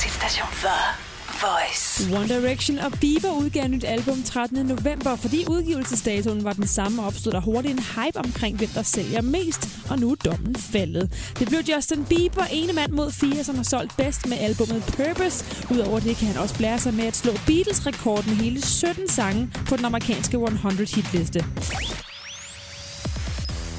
Danmarks station The Voice. One Direction og Bieber udgav nyt album 13. november. Fordi udgivelsesdatoen var den samme, opstod der hurtigt en hype omkring, hvem der sælger mest. Og nu er dommen faldet. Det blev Justin Bieber, ene mand mod fire, som har solgt bedst med albumet Purpose. Udover det kan han også blære sig med at slå Beatles-rekorden hele 17 sange på den amerikanske 100 hitliste.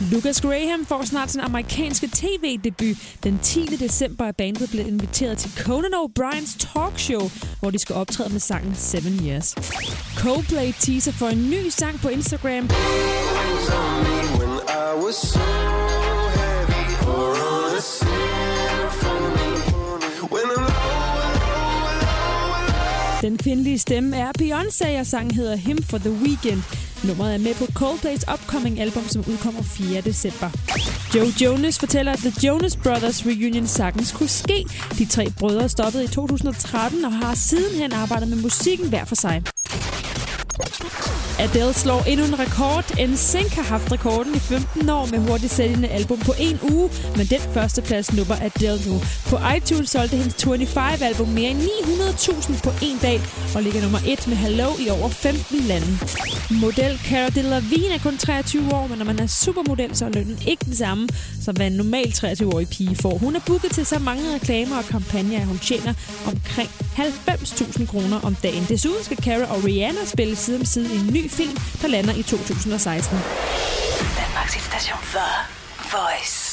Lucas Graham får snart sin amerikanske tv-debut. Den 10. december er bandet blevet inviteret til Conan O'Briens talkshow, hvor de skal optræde med sangen Seven Years. Coldplay teaser for en ny sang på Instagram. Den kvindelige stemme er Beyoncé, og sangen hedder Him for the Weekend. Nummeret er med på Coldplays upcoming album, som udkommer 4. december. Joe Jonas fortæller, at The Jonas Brothers reunion sagtens kunne ske. De tre brødre stoppede i 2013 og har sidenhen arbejdet med musikken hver for sig. Adele slår endnu en rekord. NSYNC har haft rekorden i 15 år med hurtigt sælgende album på en uge, men den første plads nupper Adele nu. På iTunes solgte hendes 25-album mere end 900.000 på en dag og ligger nummer 1 med Hello i over 15 lande. Model Cara Delevingne er kun 23 år, men når man er supermodel, så er lønnen ikke den samme, som hvad en normal 23-årig pige får. Hun er booket til så mange reklamer og kampagner, at hun tjener omkring 90.000 kroner om dagen. Desuden skal Cara og Rihanna spille side om side i en ny film, der lander i 2016. Danmarks station The Voice.